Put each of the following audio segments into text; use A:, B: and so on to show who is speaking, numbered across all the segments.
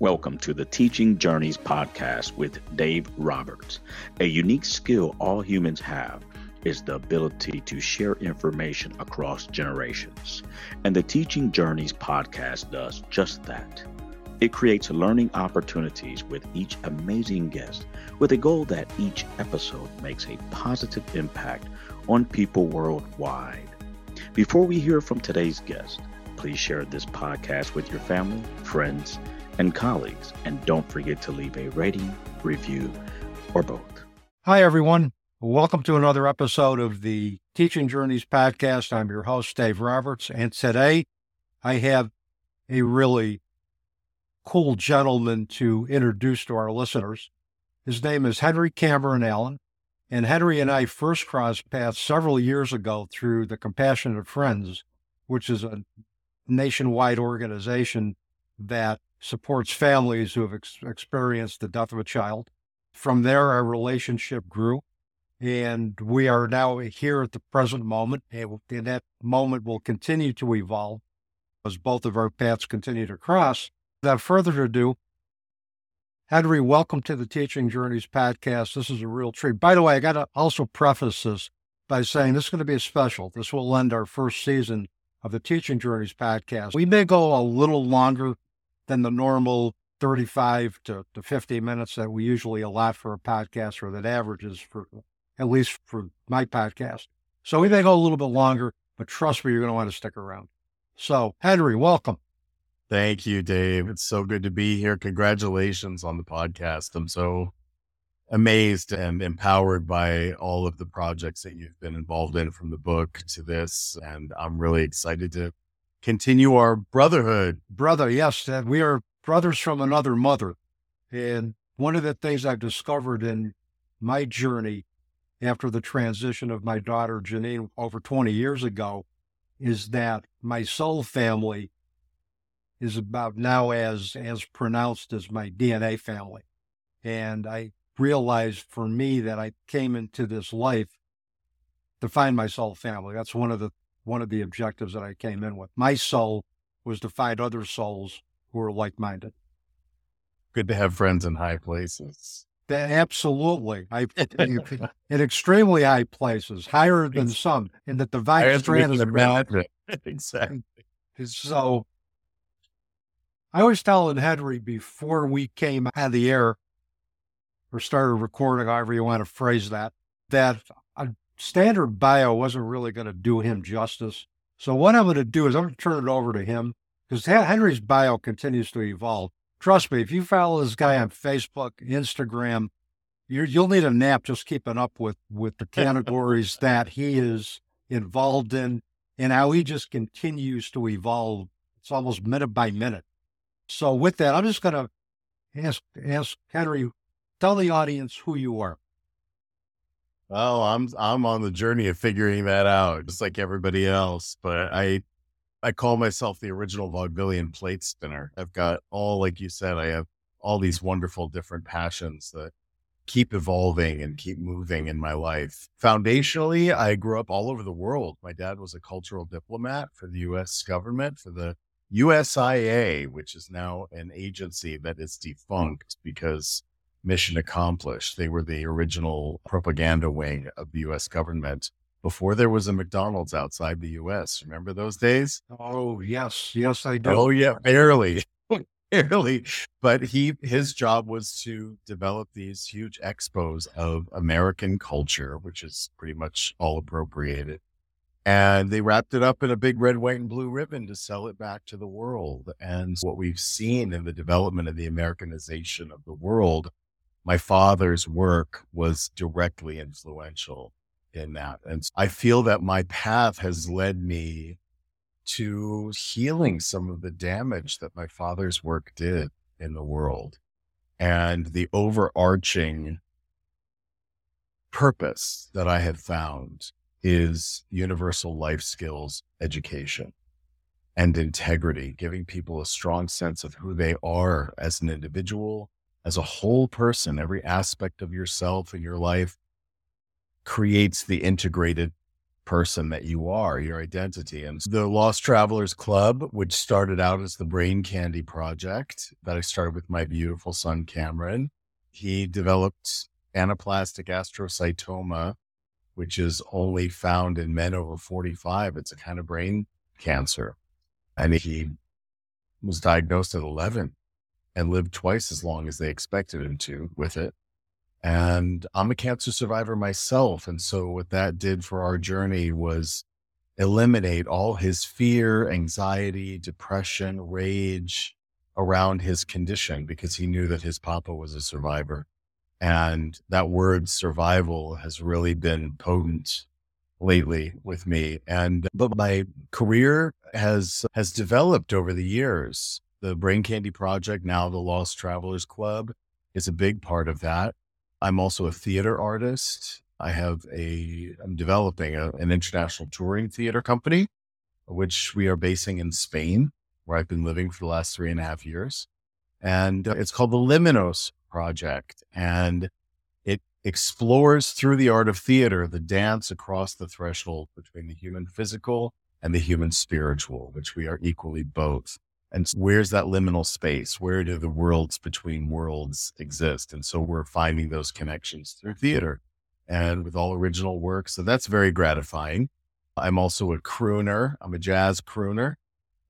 A: Welcome to the Teaching Journeys podcast with Dave Roberts. A unique skill all humans have is the ability to share information across generations. And the Teaching Journeys podcast does just that. It creates learning opportunities with each amazing guest with a goal that each episode makes a positive impact on people worldwide. Before we hear from today's guest, please share this podcast with your family, friends, and colleagues. And don't forget to leave a rating, review, or both.
B: Hi, everyone. Welcome to another episode of the Teaching Journeys podcast. I'm your host, Dave Roberts. And today I have a really cool gentleman to introduce to our listeners. His name is Henry Cameron Allen. And Henry and I first crossed paths several years ago through the Compassionate Friends, which is a nationwide organization that supports families who have ex- experienced the death of a child. From there, our relationship grew and we are now here at the present moment, and that moment will continue to evolve as both of our paths continue to cross. Without further ado, Henry, welcome to the Teaching Journeys podcast. This is a real treat. By the way, I got to also preface this by saying this is going to be a special. This will end our first season of the Teaching Journeys podcast. We may go a little longer than the normal 35 to, to 50 minutes that we usually allot for a podcast or that averages for at least for my podcast. So we may go a little bit longer, but trust me, you're going to want to stick around. So, Henry, welcome.
C: Thank you, Dave. It's so good to be here. Congratulations on the podcast. I'm so amazed and empowered by all of the projects that you've been involved in from the book to this. And I'm really excited to continue our brotherhood.
B: Brother, yes, that we are brothers from another mother. And one of the things I've discovered in my journey after the transition of my daughter Janine over 20 years ago is that my soul family is about now as as pronounced as my DNA family. And I realized for me that I came into this life to find my soul family. That's one of the one of the objectives that I came in with. My soul was to find other souls who are like minded.
C: Good to have friends in high places.
B: That, absolutely. I, in extremely high places, higher than some, in the divine strand is
C: imagine. exactly.
B: So I was telling Henry before we came out of the air or started recording, however you want to phrase that, that standard bio wasn't really going to do him justice. So what I'm going to do is I'm going to turn it over to him because Henry's bio continues to evolve. Trust me, if you follow this guy on Facebook, Instagram, you will need a nap just keeping up with with the categories that he is involved in and how he just continues to evolve. It's almost minute by minute. So with that, I'm just going to ask ask Henry, tell the audience who you are.
C: Well, I'm I'm on the journey of figuring that out, just like everybody else. But I I call myself the original vaudevillian plate spinner. I've got all, like you said, I have all these wonderful different passions that keep evolving and keep moving in my life. Foundationally, I grew up all over the world. My dad was a cultural diplomat for the US government, for the USIA, which is now an agency that is defunct because mission accomplished. They were the original propaganda wing of the US government before there was a McDonald's outside the US. Remember those days?
B: Oh, yes. Yes, I do.
C: Oh, yeah, barely. barely. But he his job was to develop these huge expos of American culture, which is pretty much all appropriated. And they wrapped it up in a big red, white, and blue ribbon to sell it back to the world. And what we've seen in the development of the Americanization of the world, my father's work was directly influential in that. And I feel that my path has led me to healing some of the damage that my father's work did in the world and the overarching purpose that I have found is universal life skills education and integrity, giving people a strong sense of who they are as an individual, as a whole person, every aspect of yourself and your life creates the integrated person that you are, your identity. And the Lost Travelers Club, which started out as the Brain Candy Project that I started with my beautiful son, Cameron, he developed anaplastic astrocytoma, which is only found in men over 45. It's a kind of brain cancer. And he was diagnosed at 11 and lived twice as long as they expected him to with it. And I'm a cancer survivor myself. And so, what that did for our journey was eliminate all his fear, anxiety, depression, rage around his condition because he knew that his papa was a survivor. And that word survival has really been potent lately with me. And, but my career has, has developed over the years. The Brain Candy Project, now the Lost Travelers Club, is a big part of that. I'm also a theater artist. I have a, I'm developing a, an international touring theater company, which we are basing in Spain, where I've been living for the last three and a half years. And uh, it's called the Liminos Project. And it explores through the art of theater the dance across the threshold between the human physical and the human spiritual, which we are equally both. And where's that liminal space? Where do the worlds between worlds exist? And so we're finding those connections through theater and with all original work. So that's very gratifying. I'm also a crooner. I'm a jazz crooner.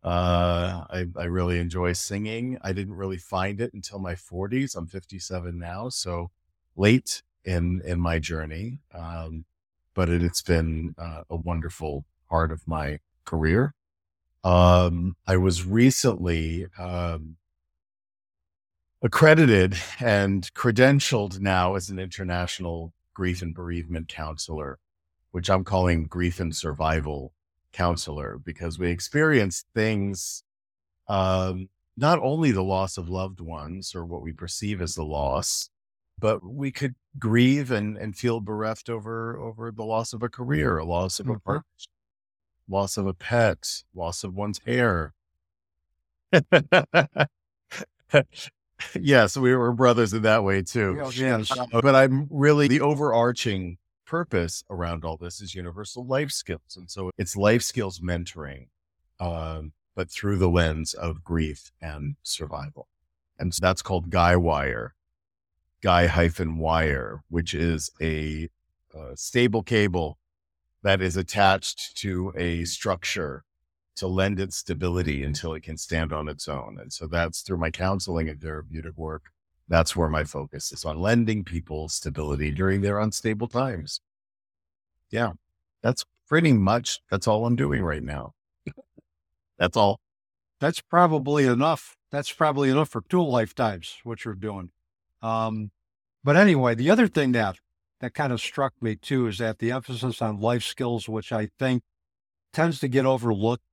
C: Uh, I, I really enjoy singing. I didn't really find it until my 40s. I'm 57 now, so late in in my journey. Um, but it, has been uh, a wonderful part of my career. Um, I was recently um, accredited and credentialed now as an international grief and bereavement counselor, which I'm calling grief and survival counselor because we experience things, um, not only the loss of loved ones or what we perceive as the loss, but we could grieve and, and feel bereft over over the loss of a career, a loss of a mm-hmm. partnership, loss of a pet, loss of one's hair. yes, we were brothers in that way too. Uh, but I'm really the overarching purpose around all this is universal life skills. And so it's life skills mentoring, um, but through the lens of grief and survival. And so that's called Guy Wire, Guy hyphen wire, which is a, a stable cable that is attached to a structure to lend it stability until it can stand on its own. And so that's through my counseling and therapeutic work. That's where my focus is on lending people stability during their unstable times. Yeah, that's pretty much, that's all I'm doing right now. that's all.
B: That's probably enough. That's probably enough for two lifetimes, what you're doing. Um, but anyway, the other thing that that kind of struck me too is that the emphasis on life skills, which I think tends to get overlooked.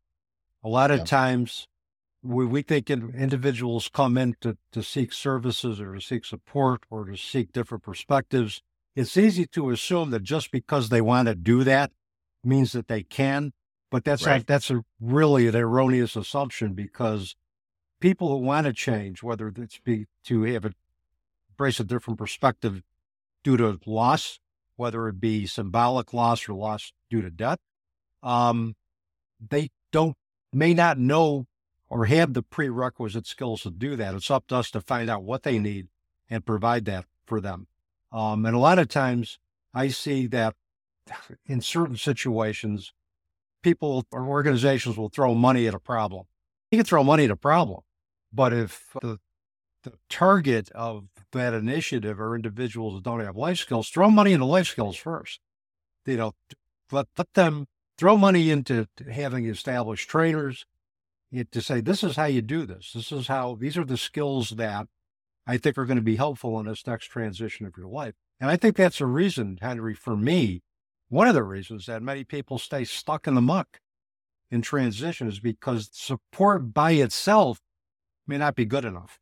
B: A lot of yeah. times we, we think individuals come in to, to seek services or to seek support or to seek different perspectives. It's easy to assume that just because they want to do that means that they can, but that's right. not, that's a really an erroneous assumption because people who want to change, whether it's be to have a embrace a different perspective due to loss, whether it be symbolic loss or loss due to death. Um, they don't, may not know or have the prerequisite skills to do that. It's up to us to find out what they need and provide that for them. Um, and a lot of times I see that in certain situations, people or organizations will throw money at a problem. You can throw money at a problem, but if the, the target of that initiative or individuals that don't have life skills, throw money into life skills first. You know, let, let them throw money into having established trainers to say, this is how you do this. This is how, these are the skills that I think are going to be helpful in this next transition of your life. And I think that's a reason, Henry, for me, one of the reasons that many people stay stuck in the muck in transition is because support by itself may not be good enough.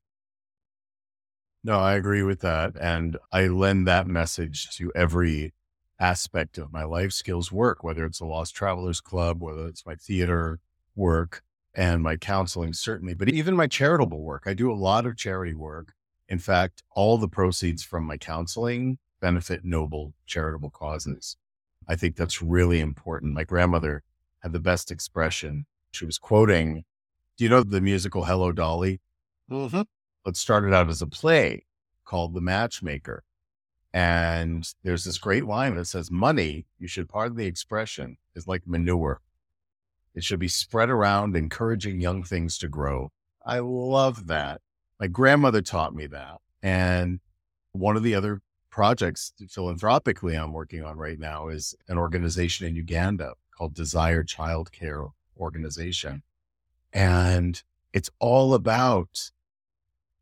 C: No, I agree with that. And I lend that message to every aspect of my life skills work, whether it's the Lost Travelers Club, whether it's my theater work and my counseling, certainly, but even my charitable work. I do a lot of charity work. In fact, all the proceeds from my counseling benefit noble charitable causes. I think that's really important. My grandmother had the best expression. She was quoting, do you know the musical Hello Dolly?
B: Mm-hmm.
C: It started out as a play called The Matchmaker. And there's this great line that says, Money, you should pardon the expression, is like manure. It should be spread around, encouraging young things to grow. I love that. My grandmother taught me that. And one of the other projects philanthropically I'm working on right now is an organization in Uganda called Desire Child Care Organization. And it's all about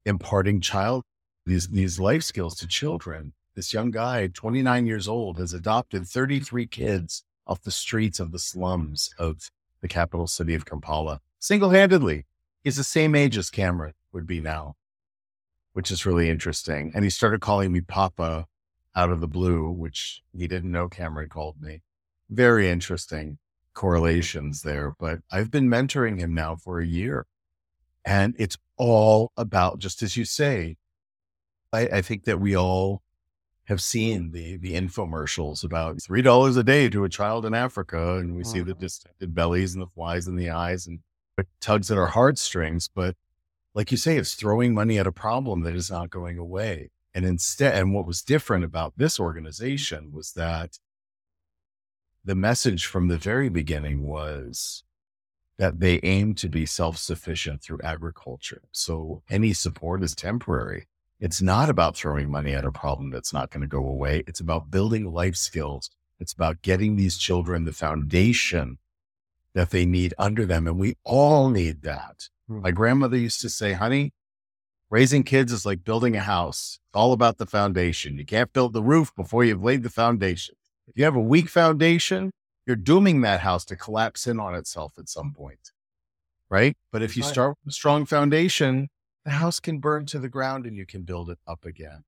C: imparting child these these life skills to children. This young guy, 29 years old, has adopted 33 kids off the streets of the slums of the capital city of Kampala single-handedly. He's the same age as Cameron would be now, which is really interesting. And he started calling me Papa out of the blue, which he didn't know Cameron called me. Very interesting correlations there, but I've been mentoring him now for a year. And it's all about, just as you say, I, I think that we all have seen the the infomercials about three dollars a day to a child in Africa, and we see the
B: Mhm.
C: distended bellies and the flies in the eyes, and it tugs at our heartstrings. But like you say, it's throwing money at a problem that is not going away. And instead, and what was different about this organization was that the message from the very beginning was that they aim to be self sufficient through agriculture. So any support is temporary. It's not about throwing money at a problem that's not going to go away. It's about building life skills. It's about getting these children the foundation that they need under them. And we all need that.
B: Hmm.
C: My grandmother used to say, honey, raising kids is like building a house. It's all about the foundation. You can't build the roof before you've laid the foundation. If you have a weak foundation, you're dooming that house to collapse in on itself at some point. Right. But if you start with a strong foundation, the house can burn to the ground and you can build it up again.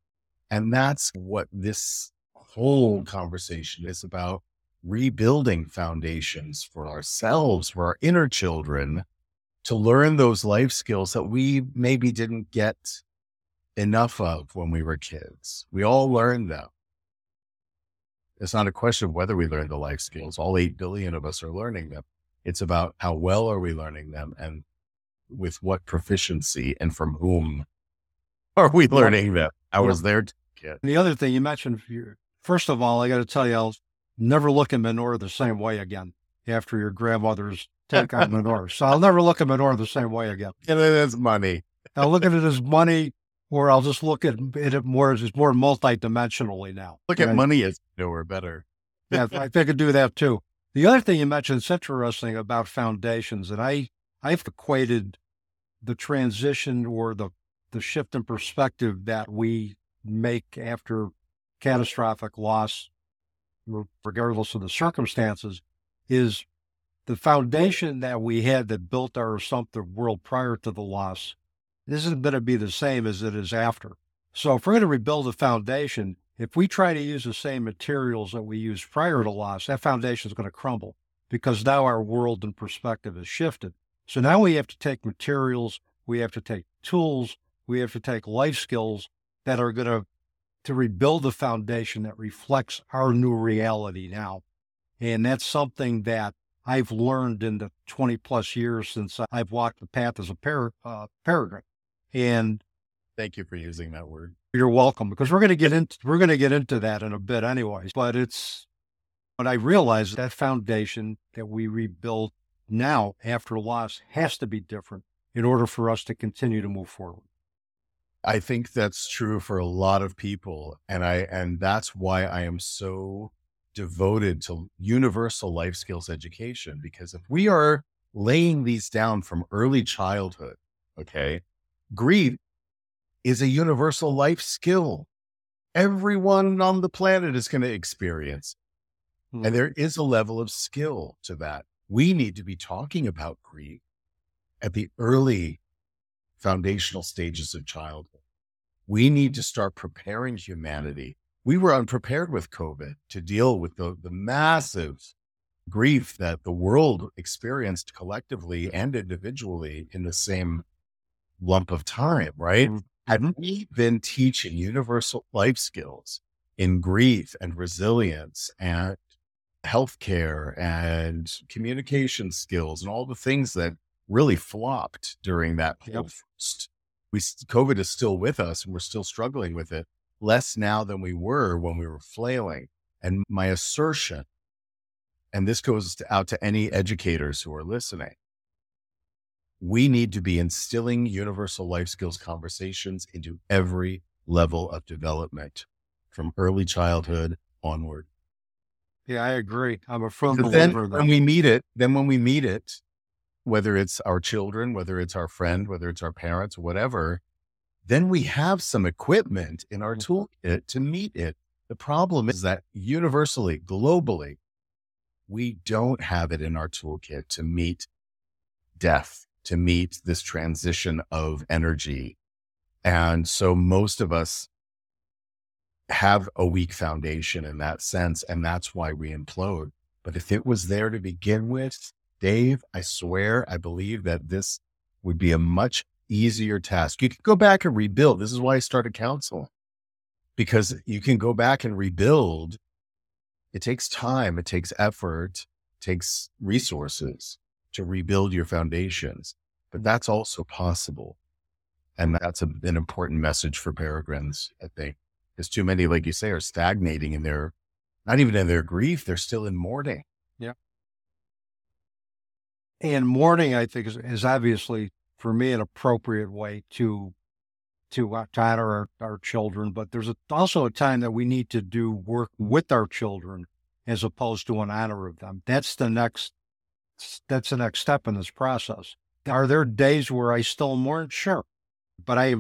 C: And that's what this whole conversation is about rebuilding foundations for ourselves, for our inner children, to learn those life skills that we maybe didn't get enough of when we were kids. We all learned them. It's not a question of whether we learn the life skills. All 8 billion of us are learning them. It's about how well are we learning them and with what proficiency and from whom are we learning them? I was there to.
B: And the other thing you mentioned, first of all, I got to tell you, I'll never look at manure the same way again after your grandmother's take on manure. So I'll never look at manure the same way again.
C: And it is money.
B: I'll look at it as money, or I'll just look at it more as it's more multidimensionally now.
C: Look at money as nowhere better.
B: Yeah, I think I could do that too. The other thing you mentioned is interesting about foundations, and I I've equated the transition or the the shift in perspective that we make after catastrophic loss, regardless of the circumstances, is the foundation that we had that built our assumptive world prior to the loss isn't going to be the same as it is after. So if we're going to rebuild a foundation, if we try to use the same materials that we used prior to loss, that foundation is going to crumble because now our world and perspective has shifted. So now we have to take materials, we have to take tools, we have to take life skills that are going to to rebuild the foundation that reflects our new reality now. And that's something that I've learned in the 20 plus years since I've walked the path as a par- uh, peregrine. And
C: Thank you for using that word.
B: you're welcome because we're going to get into we're going to get into that in a bit anyways. But it's but I realize that foundation that we rebuild now after loss has to be different in order for us to continue to move forward.
C: I think that's true for a lot of people. And I, and that's why I am so devoted to universal life skills education. Because if we are laying these down from early childhood, okay, grief is a universal life skill. Everyone on the planet is going to experience.
B: Hmm.
C: And there is a level of skill to that. We need to be talking about grief at the early foundational stages of childhood. We need to start preparing humanity. We were unprepared with COVID to deal with the, the massive grief that the world experienced collectively and individually in the same lump of time, right?
B: Mhm.
C: Had we been teaching universal life skills in grief and resilience and healthcare and communication skills and all the things that really flopped during that yep. first. We COVID is still with us and we're still struggling with it less now than we were when we were flailing. And my assertion, and this goes out to any educators who are listening, we need to be instilling universal life skills conversations into every level of development from early childhood onward.
B: Yeah, I agree. I'm a firm
C: believer. Then when we meet it, then when we meet it, whether it's our children, whether it's our friend, whether it's our parents, whatever, then we have some equipment in our mm-hmm. toolkit to meet it. The problem is that universally, globally, we don't have it in our toolkit to meet death, to meet this transition of energy. And so most of us have a weak foundation in that sense. And that's why we implode. But if it was there to begin with, Dave, I swear, I believe that this would be a much easier task. You could go back and rebuild. This is why I started council because you can go back and rebuild. It takes time, it takes effort, it takes resources to rebuild your foundations, but that's also possible. And that's a, an important message for peregrines, I think because too many, like you say, are stagnating in their, not even in their grief, they're still in mourning.
B: Yeah. And mourning, I think, is, is obviously for me an appropriate way to to, uh, to honor our, our children. But there's a, also a time that we need to do work with our children as opposed to an honor of them. That's the next that's the next step in this process. Are there days where I still mourn? Sure. But I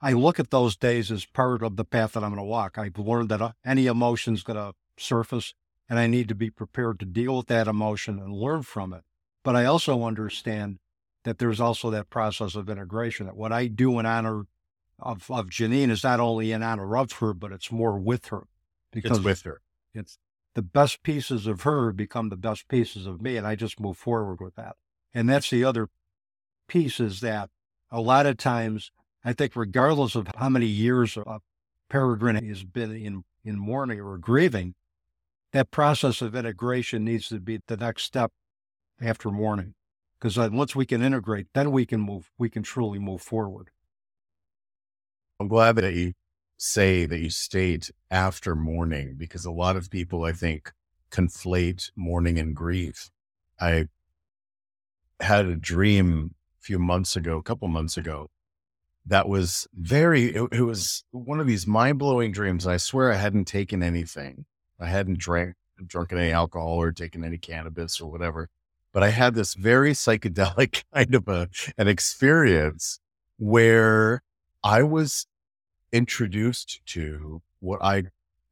B: I look at those days as part of the path that I'm going to walk. I've learned that uh, any emotion is going to surface and I need to be prepared to deal with that emotion and learn from it. But I also understand that there's also that process of integration that what I do in honor of, of Janine is not only in honor of her, but it's more with her
C: because it's with her.
B: It's the best pieces of her become the best pieces of me. And I just move forward with that. And that's the other piece is that a lot of times I think regardless of how many years a peregrine has been in, in mourning or grieving, that process of integration needs to be the next step after mourning. Because once we can integrate, then we can move, we can truly move forward.
C: I'm glad that you say that you state after mourning, because a lot of people, I think, conflate mourning and grief. I had a dream a few months ago, a couple months ago, that was very, it, it was one of these mind blowing dreams. I swear I hadn't taken anything. I hadn't drank, drunk any alcohol or taken any cannabis or whatever. But I had this very psychedelic kind of a, an experience where I was introduced to what I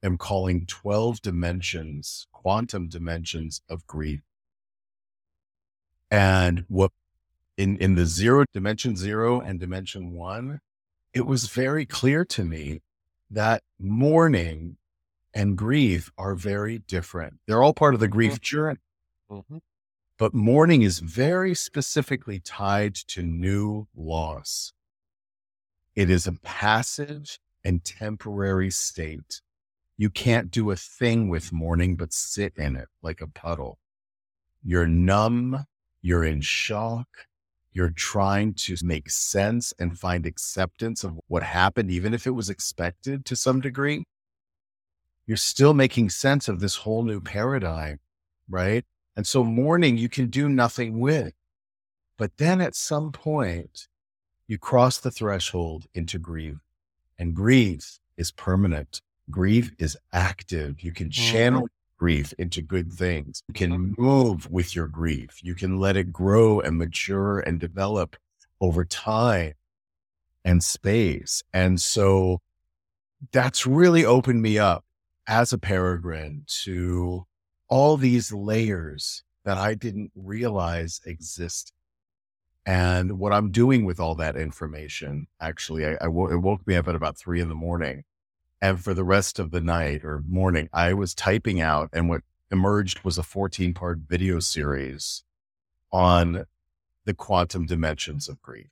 C: am calling 12 dimensions, quantum dimensions of grief. And what in, in the zero dimension zero and dimension one, it was very clear to me that mourning and grief are very different. They're all part of the grief mm-hmm. journey. Mm-hmm. But mourning is very specifically tied to new loss. It is a passive and temporary state. You can't do a thing with mourning but sit in it like a puddle. You're numb. You're in shock. You're trying to make sense and find acceptance of what happened, even if it was expected to some degree. You're still making sense of this whole new paradigm, right? And so mourning you can do nothing with. But then at some point, you cross the threshold into grief. And grief is permanent. Grief is active. You can mm-hmm. channel grief into good things. You can mm-hmm. move with your grief. You can let it grow and mature and develop over time and space. And so that's really opened me up as a peregrine to all these layers that I didn't realize exist. And what I'm doing with all that information, actually, I, I w- it woke me up at about three in the morning and for the rest of the night or morning, I was typing out, and what emerged was a 14 part video series on the quantum dimensions of grief.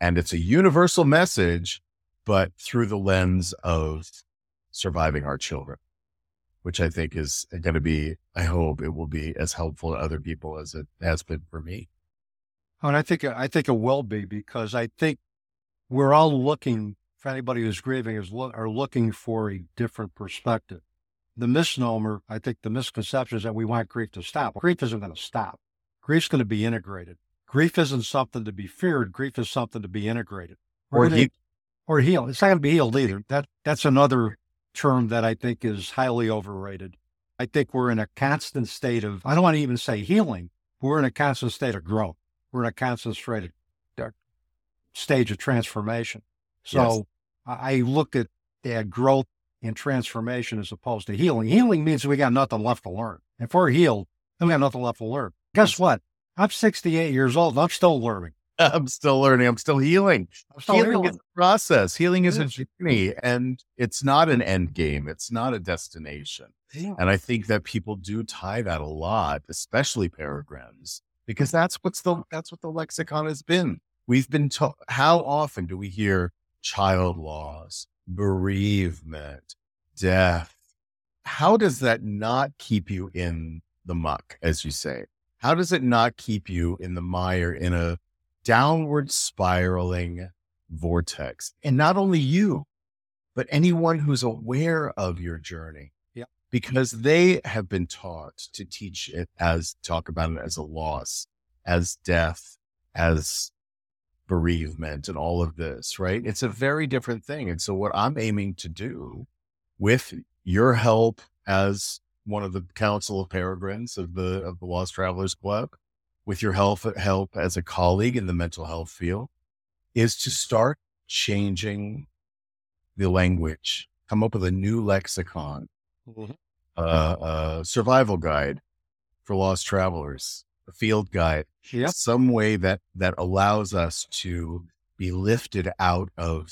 C: And it's a universal message, but through the lens of surviving our children. which I think is going to be, I hope it will be as helpful to other people as it has been for me.
B: Oh, and I think, I think it will be because I think we're all looking for anybody who's grieving is lo- are looking for a different perspective. The misnomer, I think the misconception is that we want grief to stop. Grief isn't going to stop. Grief's going to be integrated. Grief isn't something to be feared. Grief is something to be integrated.
C: Or, he-
B: or healed. It's not going to be healed either. That that's another term that I think is highly overrated. I think we're in a constant state of I don't want to even say healing. We're in a constant state of growth. We're in a of, uh, stage of transformation. So
C: Yes.
B: I I look at that growth and transformation as opposed to healing. Healing means we got nothing left to learn. If we're healed, then we got nothing left to learn. Guess what? I'm 68 years old. and I'm still learning.
C: I'm still learning. I'm still healing.
B: I'm still
C: healing
B: healing.
C: is a process. Healing is a journey and it's not an end game. It's not a destination.
B: Yeah.
C: And I think that people do tie that a lot, especially peregrines, because that's what's the that's what the lexicon has been. We've been taught. How often do we hear child loss, bereavement, death? How does that not keep you in the muck, as you say? How does it not keep you in the mire in a downward spiraling vortex? And not only you, but anyone who's aware of your journey because they have been taught to teach it as talk about it as a loss, as death, as bereavement, and all of this, right? It's a very different thing. And so, what I'm aiming to do with your help as one of the council of peregrines of the of the Lost Travelers Club, with your help help as a colleague in the mental health field, is to start changing the language, come up with a new lexicon
B: Mhm.
C: uh, uh, survival guide for lost travelers, a field guide,
B: Yep.
C: some way that that allows us to be lifted out of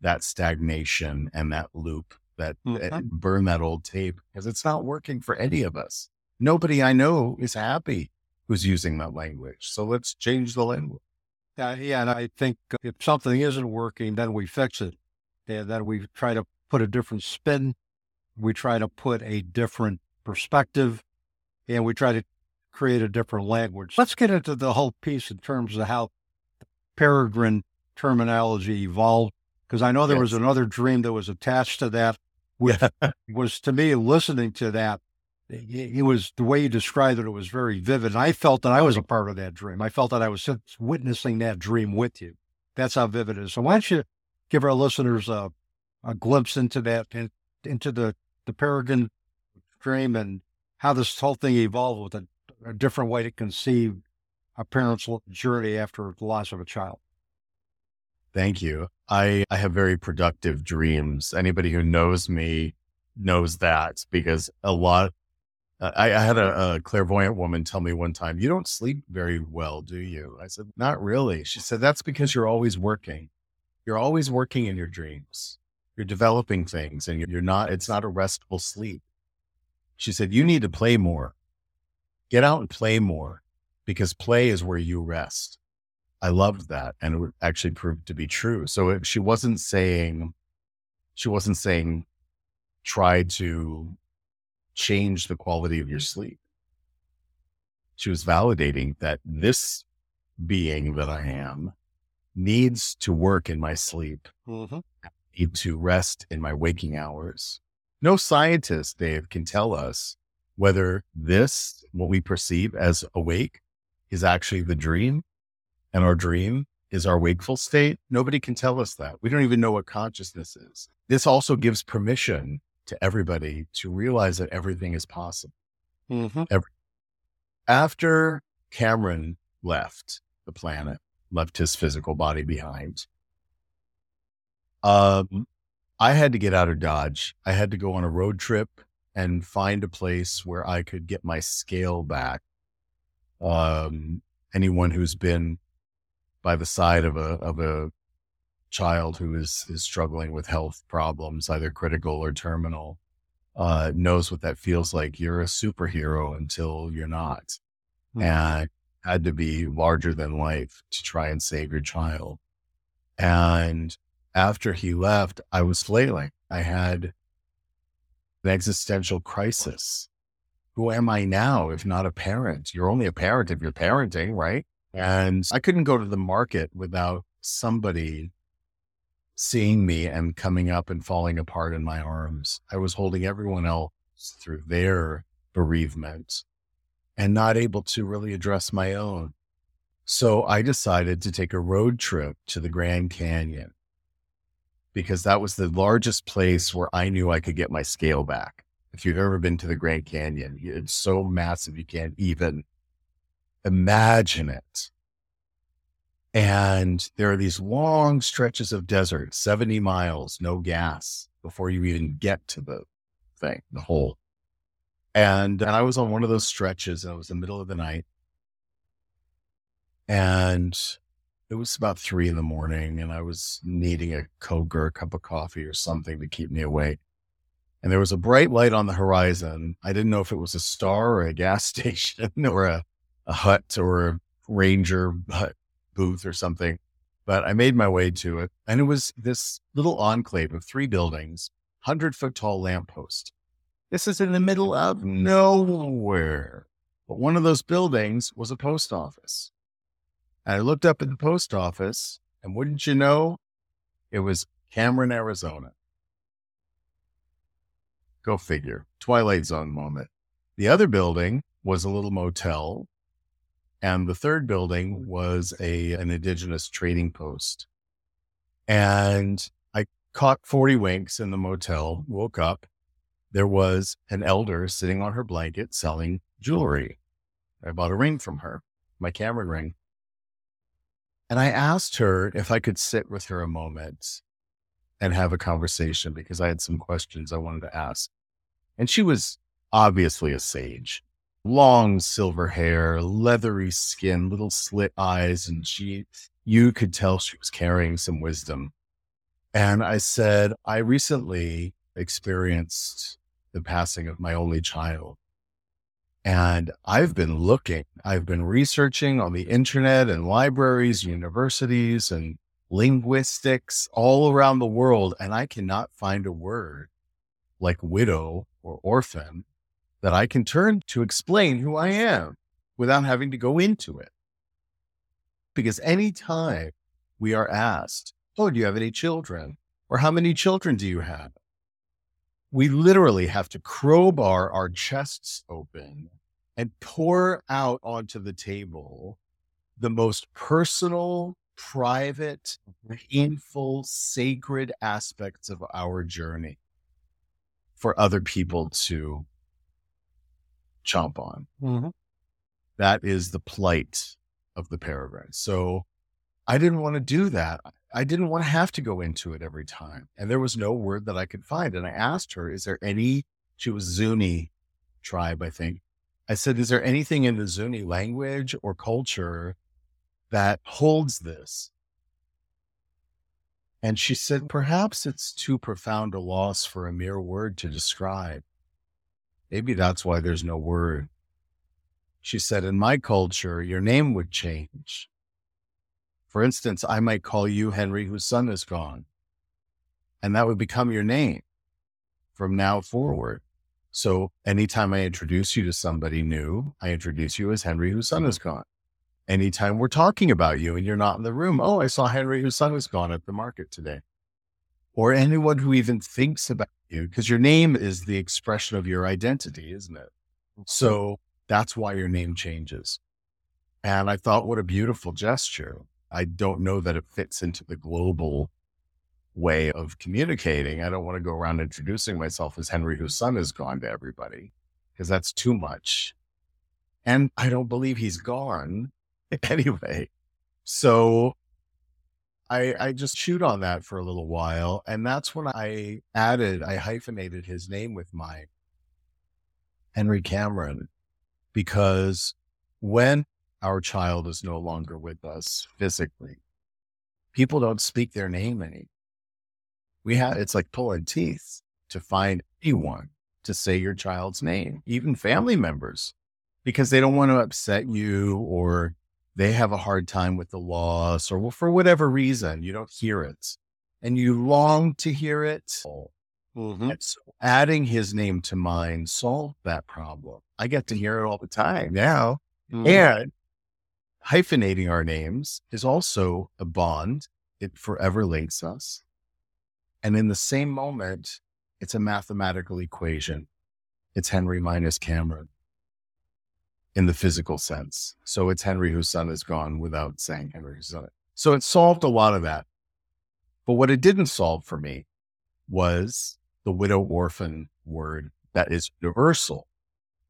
C: that stagnation and that loop that
B: Mhm.
C: that burn that old tape because it's not working for any of us. Nobody I know is happy who's using that language. So let's change the language.
B: Yeah, yeah, and I think if something isn't working, then we fix it. And then we try to put a different spin. We try to put a different perspective, and we try to create a different language. Let's get into the whole piece in terms of how peregrine terminology evolved, because I know there was another dream that was attached to that, which was to me listening to that. It it was the way you described it. It was very vivid. And I felt that I was a part of that dream. I felt that I was witnessing that dream with you. That's how vivid it is. So why don't you give our listeners a, a glimpse into that, in, into the the peregrine dream and how this whole thing evolved with a, a different way to conceive a parent's journey after the loss of a child.
C: Thank you. I, I have very productive dreams. Anybody who knows me knows that because a lot, I, I had a, a clairvoyant woman tell me one time, You don't sleep very well, do you? I said, Not really. She said, That's because you're always working. You're always working in your dreams. You're developing things and you're, not, it's not a restful sleep. She said, You need to play more. Get out and play more because play is where you rest. I loved that. And it actually proved to be true. So if she wasn't saying, she wasn't saying, try to change the quality of your sleep. She was validating that this being that I am needs to work in my sleep,
B: Mm-hmm.
C: Need to rest in my waking hours. No scientist, Dave, can tell us whether this, what we perceive as awake, is actually the dream and our dream is our wakeful state. Nobody can tell us that. We don't even know what consciousness is. This also gives permission to everybody to realize that everything is possible.
B: Mm-hmm.
C: After Cameron left the planet, left his physical body behind, um, I had to get out of Dodge. I had to go on a road trip and find a place where I could get my scale back. Um, anyone who's been by the side of a of a child who is is struggling with health problems, either critical or terminal, uh, knows what that feels like. You're a superhero until you're not,
B: Mhm.
C: and had to be larger than life to try and save your child. And after he left, I was flailing. I had an existential crisis. Who am I now if not a parent? You're only a parent if you're parenting, right? And I couldn't go to the market without somebody seeing me and coming up and falling apart in my arms. I was holding everyone else through their bereavement and not able to really address my own. So I decided to take a road trip to the Grand Canyon because that was the largest place where I knew I could get my scale back. If you've ever been to the Grand Canyon, it's so massive you can't even imagine it. And there are these long stretches of desert, 70 miles, no gas before you even get to the thing, the hole. And, and I was on one of those stretches and it was the middle of the night. And it was about three in the morning and I was needing a Coke or a cup of coffee or something to keep me awake. And there was a bright light on the horizon. I didn't know if it was a star or a gas station or a, a hut or a ranger hut booth or something. But I made my way to it. And it was this little enclave of three buildings, 100 foot tall lamppost. This is in the middle of nowhere. But one of those buildings was a post office. And I looked up at the post office, and wouldn't you know, it was Cameron, Arizona. Go figure. Twilight Zone moment. The other building was a little motel and the third building was a an indigenous trading post. And I caught 40 winks in the motel, woke up. There was an elder sitting on her blanket selling jewelry. I bought a ring from her, my Cameron ring. And I asked her if I could sit with her a moment and have a conversation because I had some questions I wanted to ask. And she was obviously a sage long silver hair, leathery skin, little slit eyes, and she, you could tell she was carrying some wisdom. And I said, I recently experienced the passing of my only child. And I've been looking, I've been researching on the internet and libraries, universities, and linguistics all around the world. And I cannot find a word like widow or orphan that I can turn to explain who I am without having to go into it. Because anytime we are asked, Oh, do you have any children? Or how many children do you have? We literally have to crowbar our chests open and pour out onto the table the most personal, private, painful, sacred aspects of our journey for other people to chomp on. Mm-hmm. That is the plight of the peregrine. So I didn't want to do that. I didn't want to have to go into it every time. And there was no word that I could find. And I asked her, is there any, she was Zuni tribe, I think. I said, is there anything in the Zuni language or culture that holds this? And she said, perhaps it's too profound a loss for a mere word to describe. Maybe that's why there's no word. She said, In my culture, your name would change. For instance, I might call you Henry, whose son is gone, and that would become your name from now forward. So anytime I introduce you to somebody new, I introduce you as Henry, whose son is gone. Anytime we're talking about you and you're not in the room, oh, I saw Henry, whose son is gone at the market today. Or anyone who even thinks about you because your name is the expression of your identity, isn't it? Mm-hmm. So that's why your name changes. And I thought, what a beautiful gesture. I don't know that it fits into the global way of communicating. I don't want to go around introducing myself as Henry, whose son is gone to everybody, because that's too much. And I don't believe he's gone anyway. So I, I just chewed on that for a little while. And that's when I added, I hyphenated his name with mine, Henry Cameron, because when our child is no longer with us physically, people don't speak their name anymore. We have, it's like pulling teeth to find anyone to say your child's name, even family members, because they don't want to upset you or they have a hard time with the loss or well, for whatever reason, you don't hear it and you long to hear it.
B: Mm-hmm.
C: So adding his name to mine solved that problem. I get to hear it all the time now.
B: Mm-hmm.
C: And hyphenating our names is also a bond. It forever links us. And in the same moment, it's a mathematical equation. It's Henry minus Cameron in the physical sense. So it's Henry whose son is gone without saying Henry whose son. So it solved a lot of that. But what it didn't solve for me was the widow orphan word that is universal.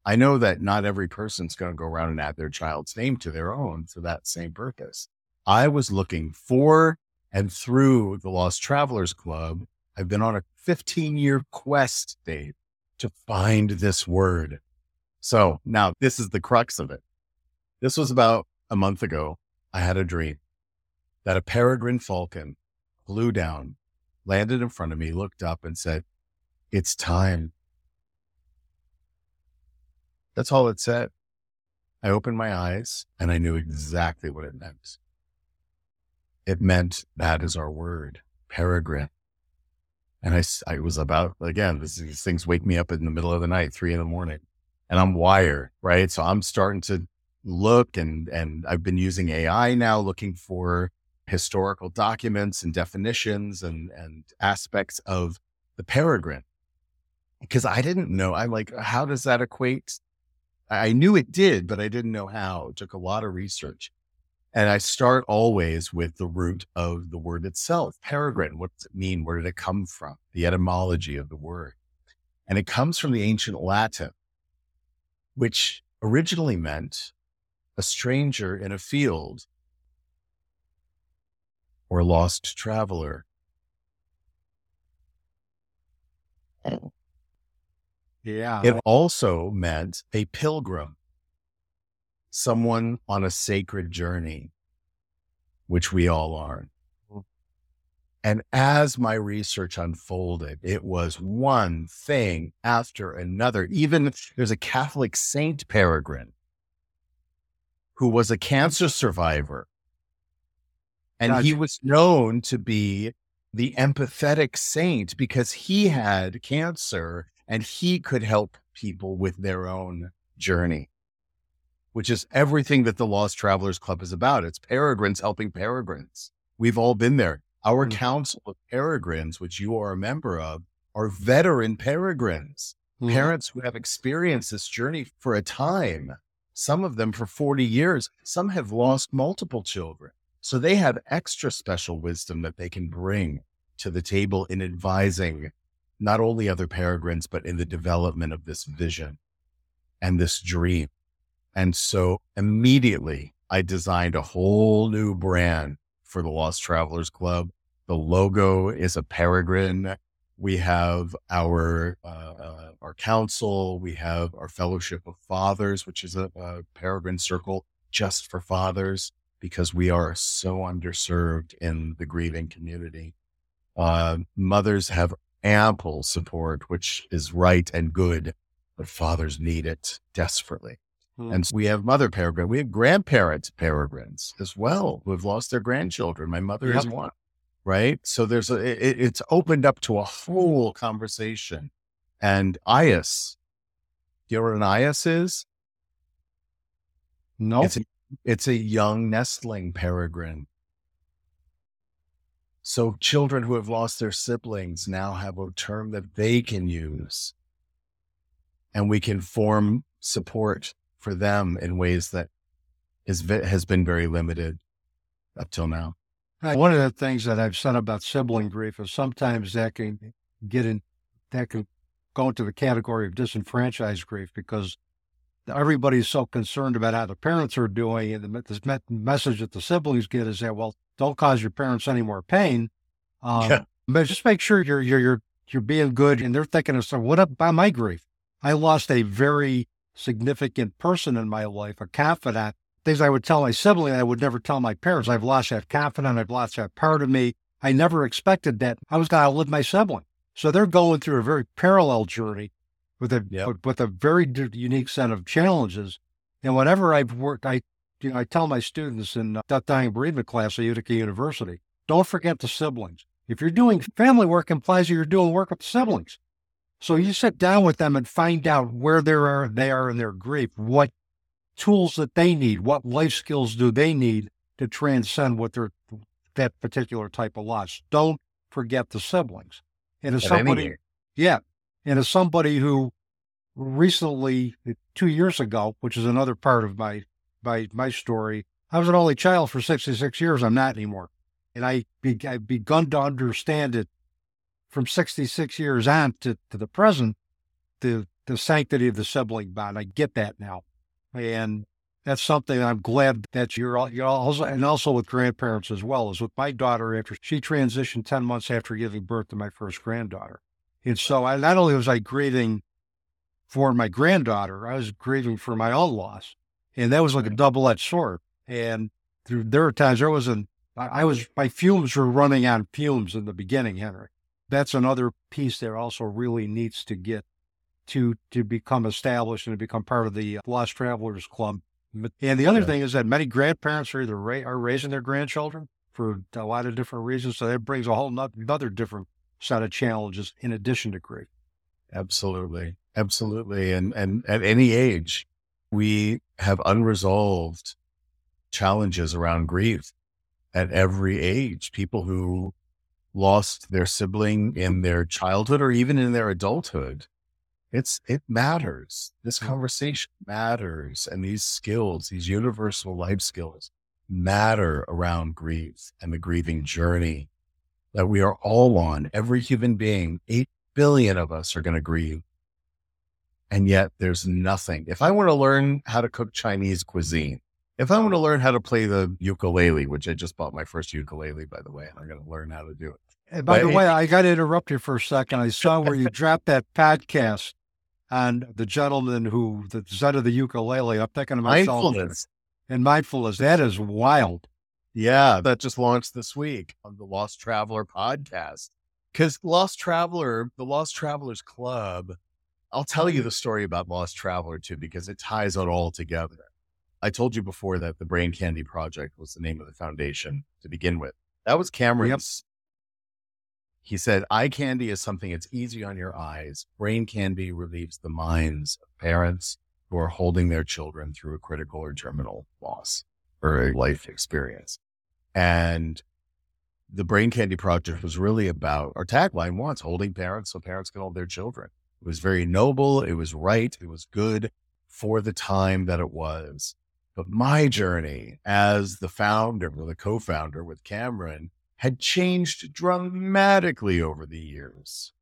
C: I know that not every person's going to go around and add their child's name to their own for that same purpose. I was looking for and through the Lost Travelers Club. I've been on a 15 year quest, Dave, to find this word. So now this is the crux of it. This was about a month ago. I had a dream that a peregrine falcon flew down, landed in front of me, looked up and said, it's time. That's all it said. I opened my eyes and I knew exactly what it meant. It meant that is our word, peregrine. And I, I was about, again, this, these things wake me up in the middle of the night, three in the morning, and I'm wired, right? So I'm starting to look and, and I've been using AI now looking for historical documents and definitions and, and aspects of the peregrine. Because I didn't know. I'm like, how does that equate? I knew it did, but I didn't know how. It took a lot of research. And I start always with the root of the word itself. Peregrine, what does it mean? Where did it come from? The etymology of the word. And it comes from the ancient Latin, which originally meant a stranger in a field or lost traveler. Oh.
B: Yeah.
C: It also meant a pilgrim, someone on a sacred journey, which we all are. Hmm. And as my research unfolded, it was one thing after another. Even there's a Catholic Saint Peregrine who was a cancer survivor. And he was known to be the empathetic saint because he had cancer and he could help people with their own journey, which is everything that the Lost Travelers Club is about. It's peregrines helping peregrines. We've all been there. Our
B: Mm.
C: Council of Peregrines, which you are a member of, are veteran peregrines,
B: Mhm.
C: parents who have experienced this journey for a time, some of them for 40 years. Some have lost multiple children. So they have extra special wisdom that they can bring to the table in advising not only other peregrines, but in the development of this vision and this dream. And so immediately I designed a whole new brand for the Lost Travelers Club. The logo is a peregrine. We have our uh, uh, our council. We have our Fellowship of Fathers, which is a, a peregrine circle just for fathers because we are so underserved in the grieving community. Uh, mothers have ample support, which is right and good, but fathers need it desperately.
B: Mhm.
C: And so we have mother peregrine. We have grandparent peregrines as well who have lost their grandchildren. My mother is one, right? So there's a, it, it's opened up to a whole conversation. And Eyas, do you know what an Eyas is?
B: Nope.
C: It's it's a young nestling peregrine. So children who have lost their siblings now have a term that they can use. And we can form support for them in ways that is, has been very limited up till now.
B: One of the things that I've said about sibling grief is sometimes that can get in, that can go into the category of disenfranchised grief because everybody's so concerned about how the parents are doing. And the message that the siblings get is that, well, don't cause your parents any more pain. Um,
C: Yeah.
B: But just make sure you're, you're, you're, you're being good. And they're thinking of, so what about my grief? I lost a very significant person in my life, a confidant things I would tell my sibling, I would never tell my parents. I've lost that confidant. I've lost that part of me. I never expected that I was going to outlive my sibling. So they're going through a very parallel journey with a
C: Yep.
B: with a very unique set of challenges. And whenever I've worked, I you know I tell my students in uh, death, dying, bereavement class at Utica University, don't forget the siblings. If you're doing family work, implies that you're doing work with the siblings. So you sit down with them and find out where they are they are in their grief, what tools that they need, what life skills do they need to transcend what their that particular type of loss. Don't forget the siblings. And as somebody, yeah, and as somebody who recently, two years ago, which is another part of my my my story, I was an only child for sixty six years. I'm not anymore, and I be, I've begun to understand it from sixty six years on to, to the present, the the sanctity of the sibling bond. I get that now, and that's something I'm glad that you're all, you're also and also with grandparents as well as with my daughter after she transitioned ten months after giving birth to my first granddaughter, and so I not only was I grieving for my granddaughter, I was grieving for my own loss, and that was like a double edged sword. And through there were times there wasn't I was my fumes were running on fumes in the beginning, Henry. That's another piece that also really needs to get to to become established and to become part of the Lost Travelers Club. And the other
C: Yeah.
B: thing is that many grandparents are either ra- are raising their grandchildren for a lot of different reasons, so that brings a whole no- another different set of challenges in addition to grief.
C: Absolutely. Absolutely. And and at any age, we have unresolved challenges around grief at every age. People who lost their sibling in their childhood or even in their adulthood. It's it matters. This mm. conversation matters. And these skills, these universal life skills matter around grief and the grieving journey that we are all on. Every human being, eight billion of us are going to grieve. And yet there's nothing. If I want to learn how to cook Chinese cuisine, if I want to learn how to play the ukulele, which I just bought my first ukulele, by the way, and I'm going to learn how to do it.
B: And by
C: But
B: the
C: it-
B: way, I got to interrupt you for a second. I saw where you dropped that podcast on the gentleman who, the Zen of the ukulele. I'm thinking to myself,
C: Mindfulness.
B: and mindfulness. That is wild.
C: Yeah, that just launched this week on the Lost Traveler podcast. Because Lost Traveler, the Lost Travelers Club, I'll tell you the story about Lost Traveler too, because it ties it all together. I told you before that the Brain Candy Project was the name of the foundation to begin with. That was Cameron's. He said, Eye candy is something that's easy on your eyes. Brain candy relieves the minds of parents who are holding their children through a critical or terminal loss or a life experience. And the Brain Candy Project was really about our tagline was holding parents so parents can hold their children. It was very noble. It was right. It was good for the time that it was. But my journey as the founder or the co founder with Cameron had changed dramatically over the years.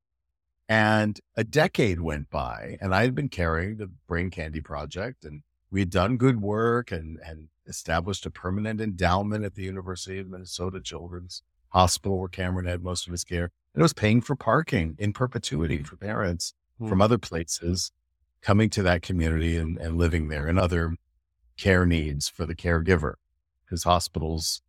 C: And a decade went by, and I had been carrying the Brain Candy Project, and we had done good work and, and established a permanent endowment at the University of Minnesota Children's Hospital, where Cameron had most of his care. And it was paying for parking in perpetuity for parents
B: Hmm.
C: from other places coming to that community and, and living there and other care needs for the caregiver because hospitals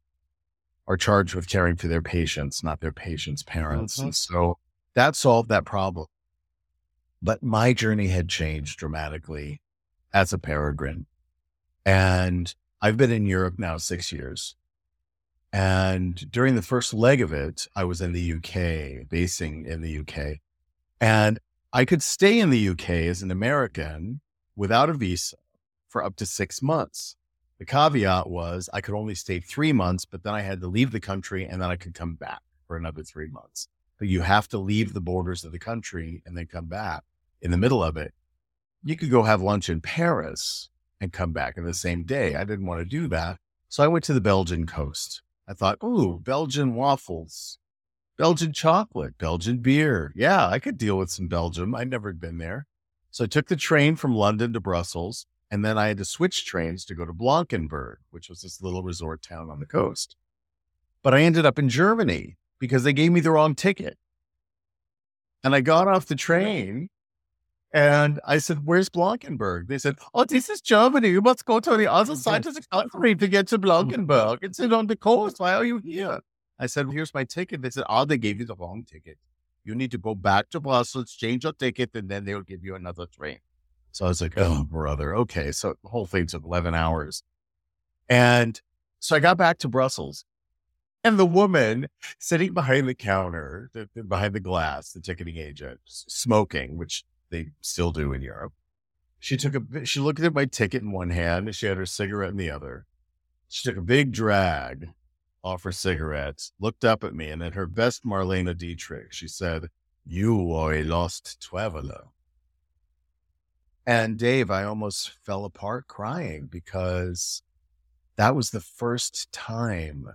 C: are charged with caring for their patients, not their patients' parents.
B: Mhm.
C: And so that solved that problem. But my journey had changed dramatically as a peregrine. And I've been in Europe now six years. And during the first leg of it, I was in the UK, basing in the UK. And I could stay in the UK as an American without a visa for up to six months. The caveat was I could only stay three months, but then I had to leave the country and then I could come back for another three months. But you have to leave the borders of the country and then come back in the middle of it. You could go have lunch in Paris and come back in the same day. I didn't want to do that. So I went to the Belgian coast. I thought, ooh, Belgian waffles, Belgian chocolate, Belgian beer. Yeah, I could deal with some Belgium. I'd never been there. So I took the train from London to Brussels, and then I had to switch trains to go to Blankenberg, which was this little resort town on the coast. But I ended up in Germany because they gave me the wrong ticket. And I got off the train and I said, Where's Blankenberg? They said, Oh, this is Germany. You must go to the other side of the country to get to Blankenberg. It's on the coast. Why are you here? I said, Here's my ticket. They said, Oh, they gave you the wrong ticket. You need to go back to Brussels, change your ticket, and then they'll give you another train. So I was like, Oh, brother. Okay. So the whole thing took 11 hours. And so I got back to Brussels And the woman sitting behind the counter, behind the glass, the ticketing agent, smoking, which they still do in Europe. She took a, she looked at my ticket in one hand and she had her cigarette in the other. She took a big drag off her cigarettes, looked up at me, and in her best Marlene Dietrich, she said, You are a lost traveler. And Dave, I almost fell apart crying because that was the first time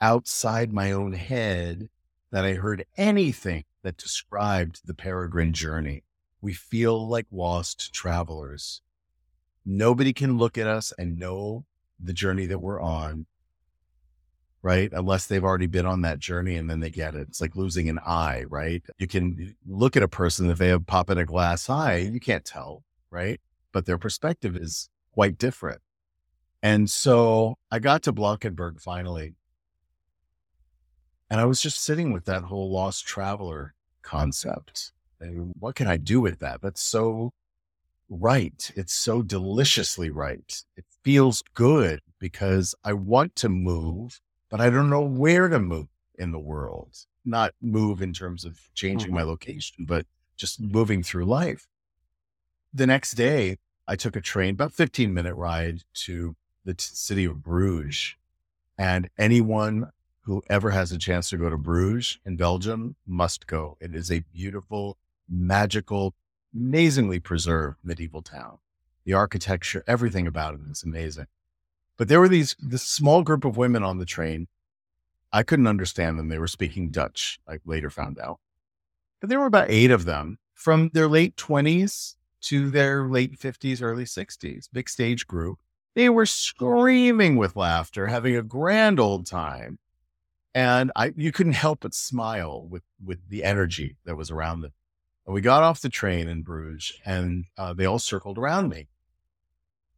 C: outside my own head that I heard anything that described the peregrine journey. We feel like lost travelers. Nobody can look at us and know the journey that we're on, right? Unless they've already been on that journey and then they get it. It's like losing an eye, right? You can look at a person if they have pop in a glass eye, you can't tell, right? But their perspective is quite different. And so I got to Blankenberg finally. And I was just sitting with that whole lost traveler concept. And what can I do with that? That's so right. It's so deliciously right. It feels good because I want to move, but I don't know where to move in the world. Not move in terms of changing mm-hmm. my location, but just moving through life. The next day, I took a train, about 15 minute ride to the t- city of Bruges. And anyone who ever has a chance to go to Bruges in Belgium must go. It is a beautiful, magical, amazingly preserved medieval town. The architecture, everything about it is amazing. But there were these this small group of women on the train. I couldn't understand them. They were speaking Dutch, I later found out. But there were about eight of them from their late 20s to their late 50s, early 60s, big stage group. They were screaming with laughter, having a grand old time. And I, you couldn't help but smile with, with the energy that was around them. And we got off the train in Bruges and uh, they all circled around me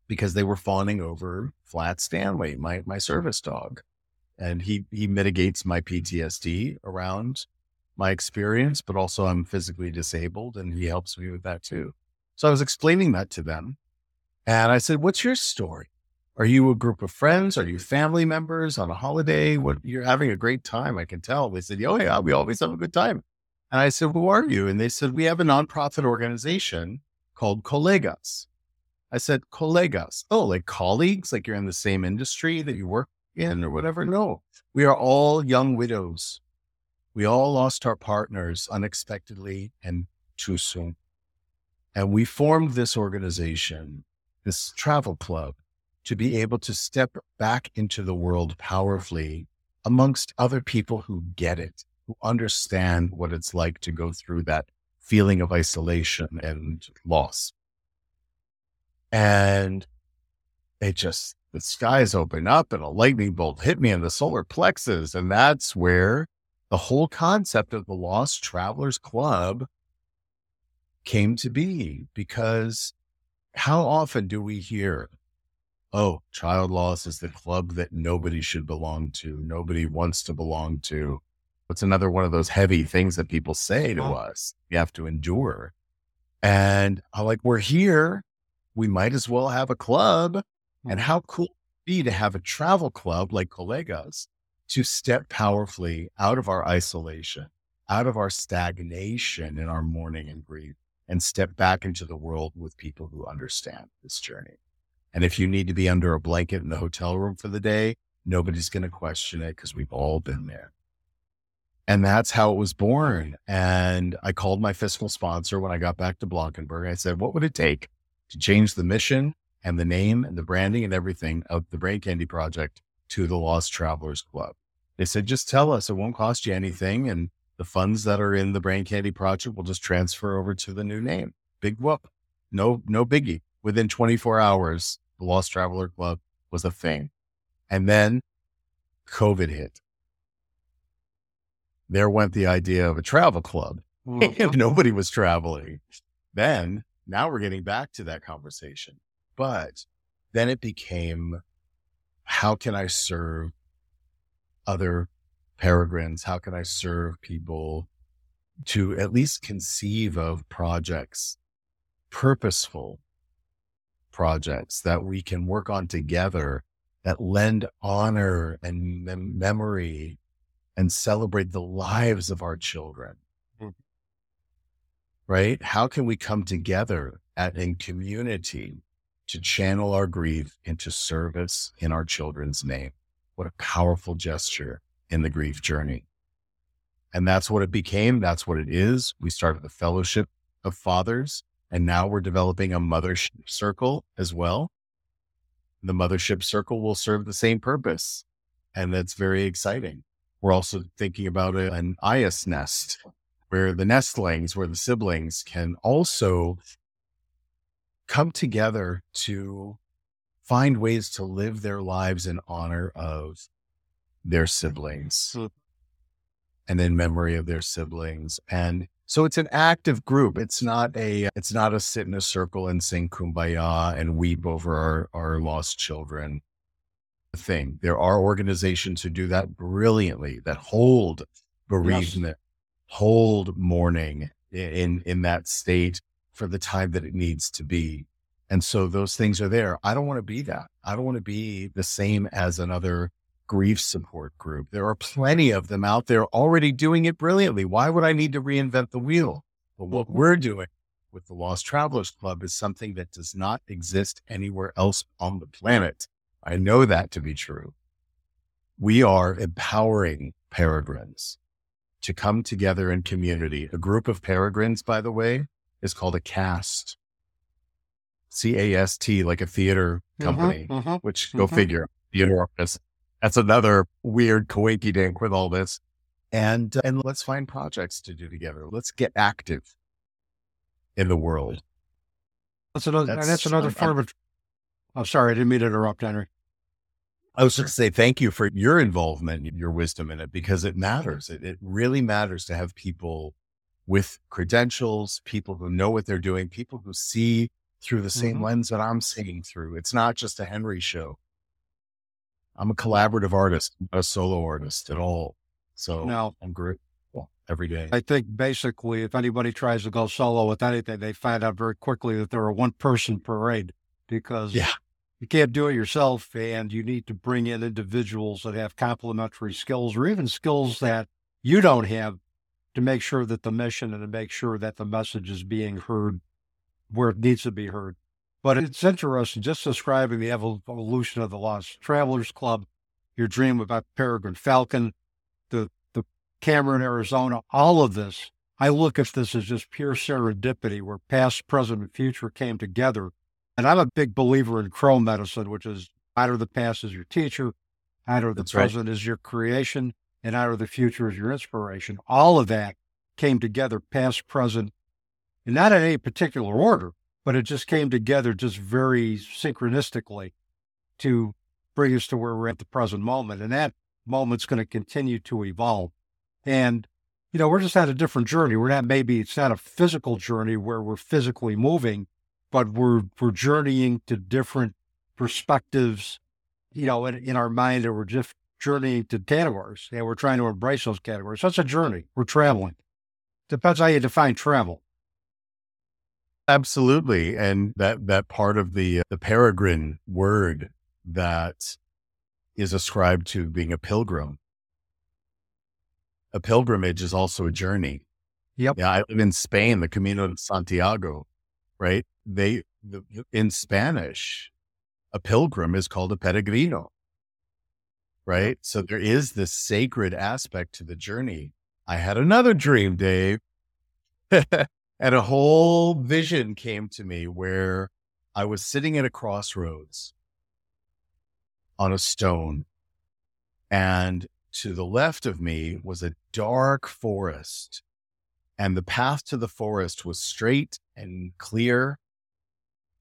C: because they were fawning over Flat Stanley, my, my service dog. And he, he mitigates my PTSD around my experience, but also I'm physically disabled and he helps me with that too. So I was explaining that to them. And I said, What's your story? Are you a group of friends? Are you family members on a holiday? What you're having a great time, I can tell. They said, Oh yeah, we always have a good time. And I said, Who are you? And they said, We have a nonprofit organization called Colegas. I said, Colegas. Oh, like colleagues, like you're in the same industry that you work in or whatever. No, we are all young widows. We all lost our partners unexpectedly and too soon. And we formed this organization, this travel club, to be able to step back into the world powerfully amongst other people who get it, who understand what it's like to go through that feeling of isolation and loss. And it just, the skies open up and a lightning bolt hit me in the solar plexus. And that's where the whole concept of the Lost Travelers Club came to be because how often do we hear, oh, child loss is the club that nobody should belong to, nobody wants to belong to? It's another one of those heavy things that people say to uh-huh. us. You have to endure. And I'm like, we're here. We might as well have a club. And mm-hmm. how cool would be to have a travel club like Colegas to step powerfully out of our isolation, out of our stagnation in our mourning and grief, and step back into the world with people who understand this journey. And if you need to be under a blanket in the hotel room for the day, nobody's going to question it because we've all been there. And that's how it was born. And I called my fiscal sponsor when I got back to Blankenberg. I said, what would it take to change the mission and the name and the branding and everything of the Brain Candy Project to the Lost Travelers Club? They said, just tell us. It won't cost you anything. And the funds that are in the Brain Candy project will just transfer over to the new name. Big whoop. No, no biggie. Within 24 hours, the Lost Traveler Club was a thing. And then COVID hit. There went the idea of a travel club. Mm-hmm. nobody was traveling. Then now we're getting back to that conversation. But then it became how can I serve other peregrines? How can I serve people to at least conceive of projects, purposeful projects that we can work on together that lend honor and mem- memory and celebrate the lives of our children. Right? How can we come together at, in community to channel our grief into service in our children's name? What a powerful gesture in the grief journey. And that's what it became. That's what it is. We started the fellowship of fathers, and now we're developing a mothership circle as well. The mothership circle will serve the same purpose. And that's very exciting. We're also thinking about an Eyas nest where the nestlings, where the siblings can also come together to find ways to live their lives in honor of their siblings mm. and in memory of their siblings. And so it's an active group. It's not a it's not a sit in a circle and sing kumbaya and weep over our, our lost children thing. There are organizations who do that brilliantly, that hold bereavement. Hold mourning in in that state for the time that it needs to be. And so those things are there. I don't want to be that. I don't want to be the same as another grief support group. There are plenty of them out there already doing it brilliantly. Why would I need to reinvent the wheel? But what we're doing with the Lost Travelers Club is something that does not exist anywhere else on the planet. I know that to be true. We are empowering peregrines to come together in community. A group of peregrines, by the way, is called a cast. C A S T, like a theater mm-hmm, company, mm-hmm, mm-hmm, which go mm-hmm. figure, theater artists. That's another weird coinky dink with all this. And, uh, and let's find projects to do together. Let's get active in the world.
B: That's another, that's, that's another form of, I'm sorry, I didn't mean to interrupt, Henry.
C: I was just to say thank you for your involvement, your wisdom in it, because it matters. It, it really matters to have people with credentials, people who know what they're doing, people who see through the same mm-hmm. lens that I'm seeing through. It's not just a Henry show. I'm a collaborative artist, a solo artist at all. So no. I'm grateful every day.
B: I think basically, if anybody tries to go solo with anything, they find out very quickly that they're a one person parade because yeah. You can't do it yourself and you need to bring in individuals that have complementary skills or even skills that you don't have to make sure that the mission and to make sure that the message is being heard where it needs to be heard. But it's interesting just describing the evolution of the Lost Travelers Club, your dream about Peregrine Falcon, the the Cameron, Arizona, all of this. I look at this as just pure serendipity where past, present, and future came together. And I'm a big believer in Crow medicine, which is out of the past is your teacher, out of the That's present right. is your creation, and out of the future is your inspiration. All of that came together, past, present, and not in any particular order, but it just came together just very synchronistically to bring us to where we're at the present moment. And that moment's going to continue to evolve. And, you know, we're just on a different journey. We're not maybe it's not a physical journey where we're physically moving, but we're we're journeying to different perspectives, you know, in, in our mind, and we're just journeying to categories. And we're trying to embrace those categories. So it's a journey. We're traveling. Depends how you define travel.
C: Absolutely. And that, that part of the, uh, the peregrine word that is ascribed to being a pilgrim. A pilgrimage is also a journey.
B: Yep.
C: Yeah. I live in Spain, the Camino de Santiago, right? They, the, in Spanish, a pilgrim is called a peregrino, right? So there is this sacred aspect to the journey. I had another dream, Dave. And a whole vision came to me where I was sitting at a crossroads on a stone. And to the left of me was a dark forest. And the path to the forest was straight and clear.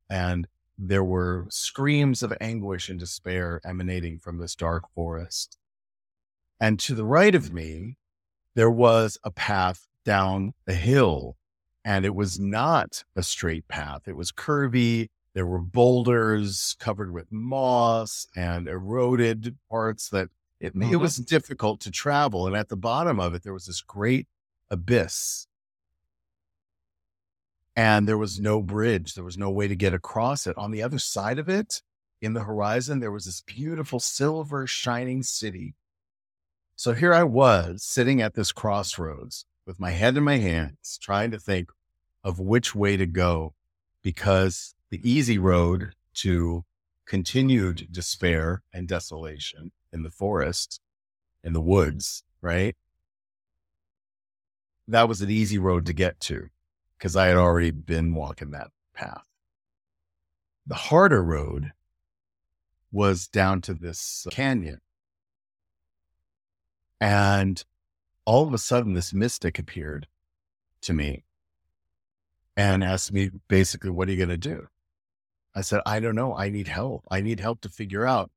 C: And there were screams of anguish and despair emanating from this dark forest. And to the right of me, there was a path down a hill and it was not a straight path. It was curvy. There were boulders covered with moss and eroded parts that it, mm-hmm. it was difficult to travel. And at the bottom of it, there was this great abyss. And there was no bridge. There was no way to get across it. On the other side of it in the horizon, there was this beautiful silver shining city. So here I was sitting at this crossroads with my head in my hands, trying to think of which way to go because the easy road to continued despair and desolation in the forest, in the woods, right? That was an easy road to get to because I had already been walking that path. The harder road was down to this canyon. And all of a sudden, this mystic appeared to me and asked me basically, What are you going to do? I said, I don't know. I need help. I need help to figure out.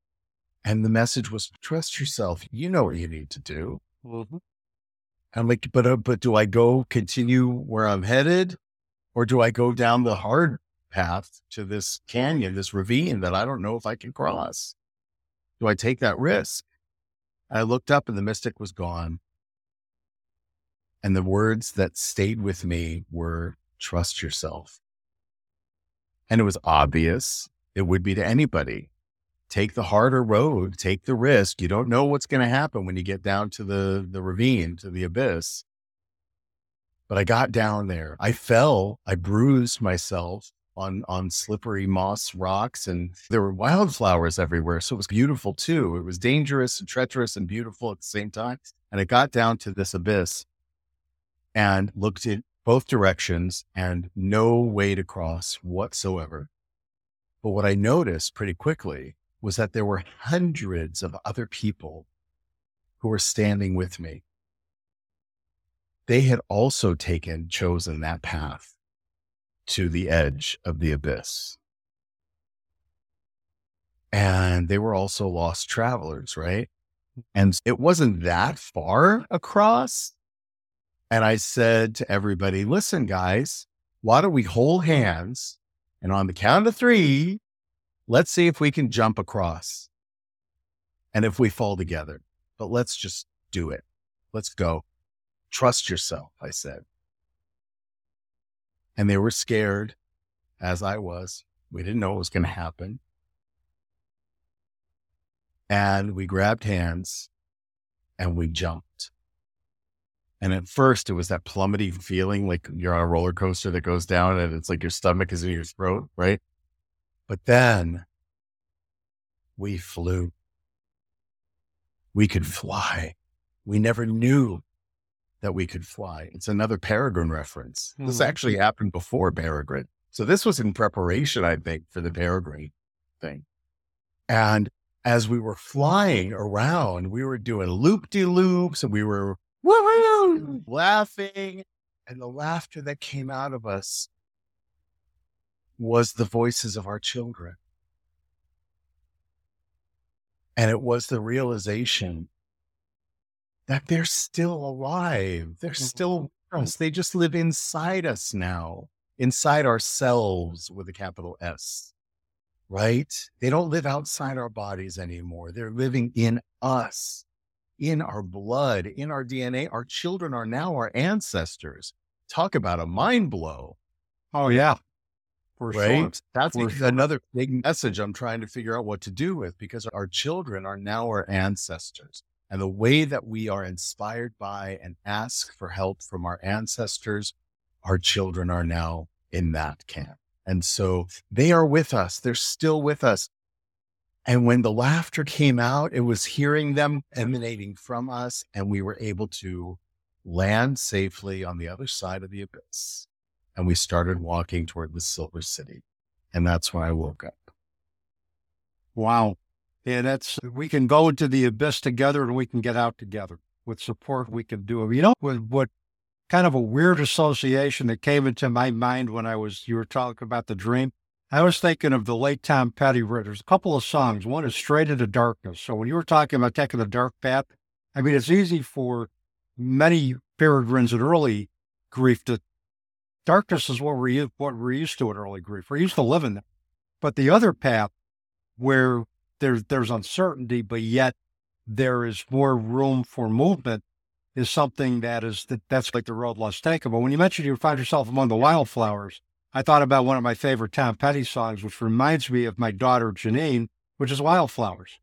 C: And the message was, Trust yourself. You know what you need to do. Mm-hmm. I'm like, but, uh, but do I go continue where I'm headed or do I go down the hard path to this canyon, this ravine that I don't know if I can cross? Do I take that risk? I looked up and the mystic was gone. And the words that stayed with me were trust yourself. And it was obvious it would be to anybody. Take the harder road, take the risk. You don't know what's going to happen when you get down to the, the ravine, to the abyss. But I got down there. I fell. I bruised myself on on slippery moss rocks and there were wildflowers everywhere so it was beautiful too it was dangerous and treacherous and beautiful at the same time and i got down to this abyss and looked in both directions and no way to cross whatsoever but what i noticed pretty quickly was that there were hundreds of other people who were standing with me they had also taken chosen that path to the edge of the abyss. And they were also lost travelers, right? And it wasn't that far across. And I said to everybody, listen, guys, why don't we hold hands? And on the count of three, let's see if we can jump across. And if we fall together, but let's just do it. Let's go. Trust yourself, I said and they were scared, as I was. We didn't know what was going to happen. And we grabbed hands and we jumped. And at first, it was that plummeting feeling like you're on a roller coaster that goes down and it's like your stomach is in your throat, right? But then we flew. We could fly. We never knew that we could fly. It's another Peregrine reference. Mm-hmm. This actually happened before Peregrine. So this was in preparation, I think, for the Peregrine thing. And as we were flying around, we were doing loop de loops and we were laughing. And the laughter that came out of us was the voices of our children. And it was the realization that they're still alive. They're mm-hmm. still us. They just live inside us now, inside ourselves with a capital S, right? They don't live outside our bodies anymore. They're living in us, in our blood, in our DNA. Our children are now our ancestors. Talk about a mind blow.
B: Oh, yeah.
C: For right? Sure. That's For another big message I'm trying to figure out what to do with because our children are now our ancestors and the way that we are inspired by and ask for help from our ancestors, our children are now in that camp. And so they are with us. They're still with us. And when the laughter came out, it was hearing them emanating from us, and we were able to land safely on the other side of the abyss. And we started walking toward the Silver City. And that's when I woke up.
B: Wow. Yeah, that's, we can go into the abyss together and we can get out together with support. We can do it. You know, with what kind of a weird association that came into my mind when I was, you were talking about the dream. I was thinking of the late Tom Petty. There's a couple of songs. One is Straight into Darkness. So when you were talking about taking the dark path, I mean, it's easy for many peregrines in early grief to darkness is what we're, what we're used to in early grief. We're used to living there. But the other path where there's there's uncertainty, but yet there is more room for movement is something that is that that's like the road less taken. But when you mentioned you find yourself among the wildflowers, I thought about one of my favorite Tom Petty songs, which reminds me of my daughter Janine, which is Wildflowers.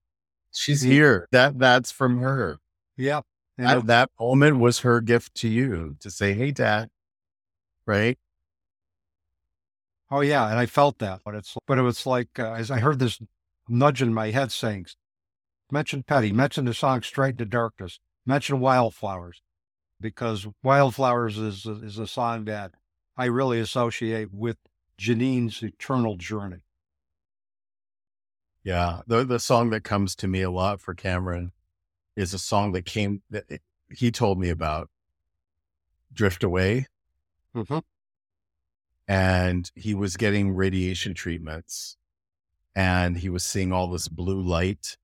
C: She's here. That that's from her.
B: Yeah.
C: That, that moment was her gift to you to say, "Hey, Dad," right?
B: Oh yeah, and I felt that, but it's but it was like uh, as I heard this nudge in my head saying, "Mention Petty, mention the song Straight to Darkness, mention Wildflowers," because Wildflowers is is a song that I really associate with Janine's eternal journey.
C: Yeah, the the song that comes to me a lot for Cameron is a song that came that he told me about, "Drift Away,"
B: mm-hmm.
C: and he was getting radiation treatments, and he was seeing all this blue light,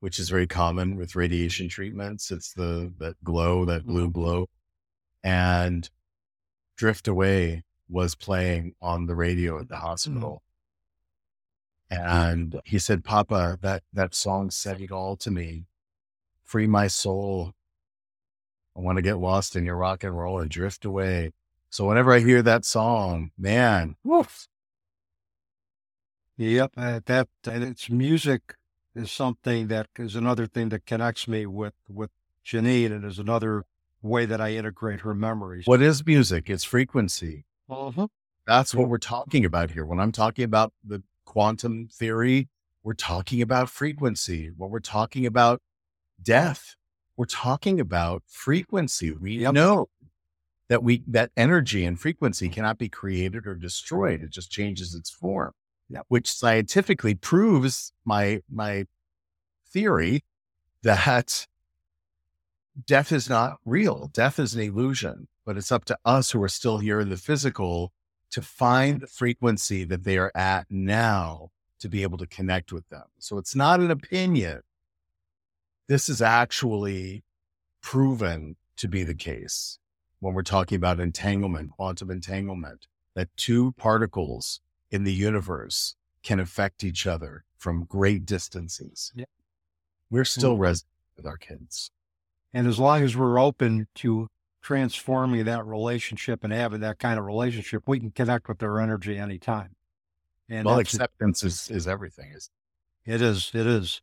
C: which is very common with radiation treatments. It's the that glow, that blue
B: Mm-hmm.
C: glow, and Drift Away was playing on the radio at the hospital. And he said, Papa, that, that song said it all to me. Free my soul. I want to get lost in your rock and roll and drift away. So whenever I hear that song, man, woof.
B: Yep, uh, that and it's music is something that is another thing that connects me with with Janine, and is another way that I integrate her memories.
C: What is music? It's frequency.
B: Mhm.
C: That's what we're talking about here. When I'm talking about the quantum theory, we're talking about frequency. When we're talking about death, we're talking about frequency. We
B: Yep.
C: know that we that energy and frequency mm. cannot be created or destroyed. It just changes its form.
B: Yep.
C: Which scientifically proves my my theory that death is not real. Death is an illusion, but it's up to us who are still here in the physical to find the frequency that they are at now to be able to connect with them. So it's not an opinion. This is actually proven to be the case when we're talking about entanglement, quantum entanglement, that two particles in the universe can affect each other from great distances.
B: Yeah.
C: We're still
B: Mhm.
C: resident with our kids.
B: And as long as we're open to transforming that relationship and having that kind of relationship, we can connect with their energy anytime. And
C: well, acceptance is, is everything. Is
B: It is. It is.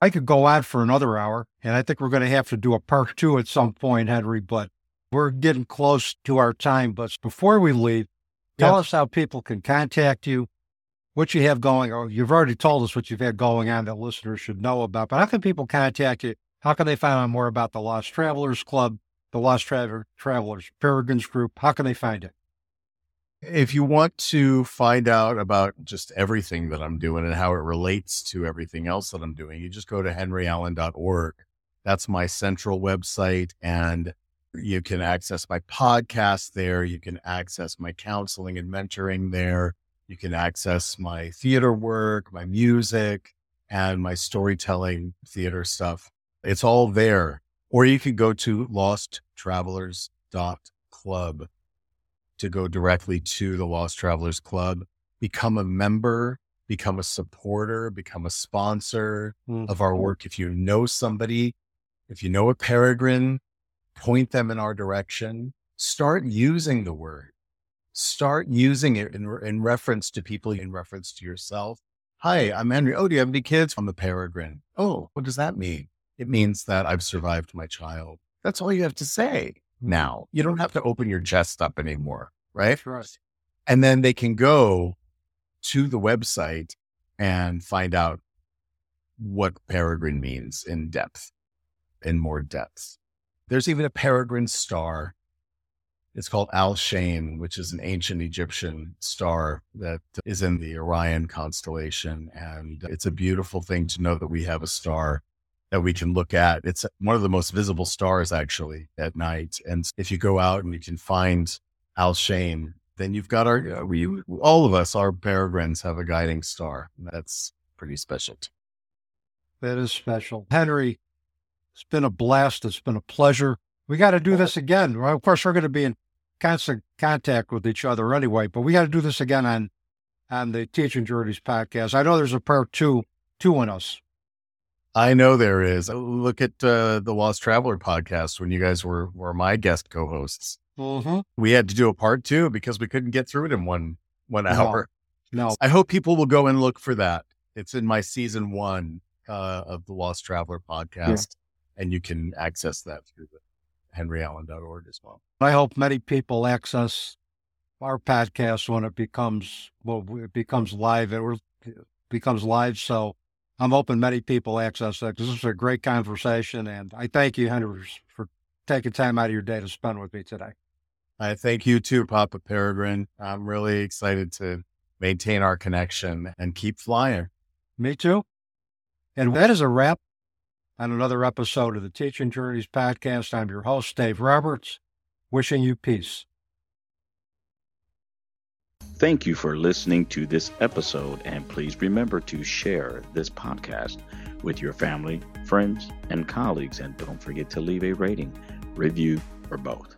B: I could go on for another hour, and I think we're going to have to do a part two at some point, Henry, but we're getting close to our time. But before we leave, tell
C: Yeah.
B: us how people can contact you, what you have going on. You've already told us what you've had going on that listeners should know about, but how can people contact you? How can they find out more about the Lost Travelers Club, the Lost Tra- Travelers Peregrines Group? How can they find it?
C: if you want to find out about just everything that I'm doing and how it relates to everything else that I'm doing, you just go to henryallen.org. That's my central website. And you can access my podcast there. You can access my counseling and mentoring there. You can access my theater work, my music, and my storytelling theater stuff. It's all there. Or you can go to losttravelers.club to go directly to the Lost Travelers Club, become a member, become a supporter, become a sponsor of our mm-hmm. work. If you know somebody, if you know a peregrine, point them in our direction. Start using the word. Start using it in, in reference to people, in reference to yourself. Hi, I'm Henry. Oh, do you have any kids? I'm a peregrine. Oh, what does that mean? It means that I've survived my child. That's all you have to say mm-hmm. now. You don't have to open your chest up anymore, right?
B: Right.
C: And then they can go to the website and find out what peregrine means in depth, in more depth. There's even a peregrine star. It's called Al Shain, which is an ancient Egyptian star that is in the Orion constellation. And it's a beautiful thing to know that we have a star that we can look at. It's one of the most visible stars actually at night. And if you go out and you can find Al Shain, then you've got our, uh, we, all of us, our peregrines have a guiding star. That's pretty special.
B: That is special. Henry, it's been a blast. It's been a pleasure. We got to do this again. Well, of course, we're going to be in constant contact with each other anyway, but we got to do this again on on the Teaching Journeys podcast. I know there's a part two, two in us.
C: I know there is. Look at uh, the Lost Traveler podcast when you guys were were my guest co-hosts.
B: Mm-hmm.
C: We had to do a part two because we couldn't get through it in one one
B: No.
C: hour.
B: No,
C: I hope people will go and look for that. It's in my season one uh, of the Lost Traveler podcast, and you can access that through the henryallen.org as well.
B: I hope many people access our podcast when it becomes well, it becomes live. It will- becomes live. So I'm hoping many people access that because this is a great conversation, and I thank you, Henry, for taking time out of your day to spend with me today.
C: I thank you too, Papa Peregrine. I'm really excited to maintain our connection and keep flying.
B: Me too. And that is a wrap on another episode of the Teaching Journeys podcast. I'm your host, Dave Roberts, wishing you peace.
A: Thank you for listening to this episode, and please remember to share this podcast with your family, friends, and colleagues. And don't forget to leave a rating, review, or both.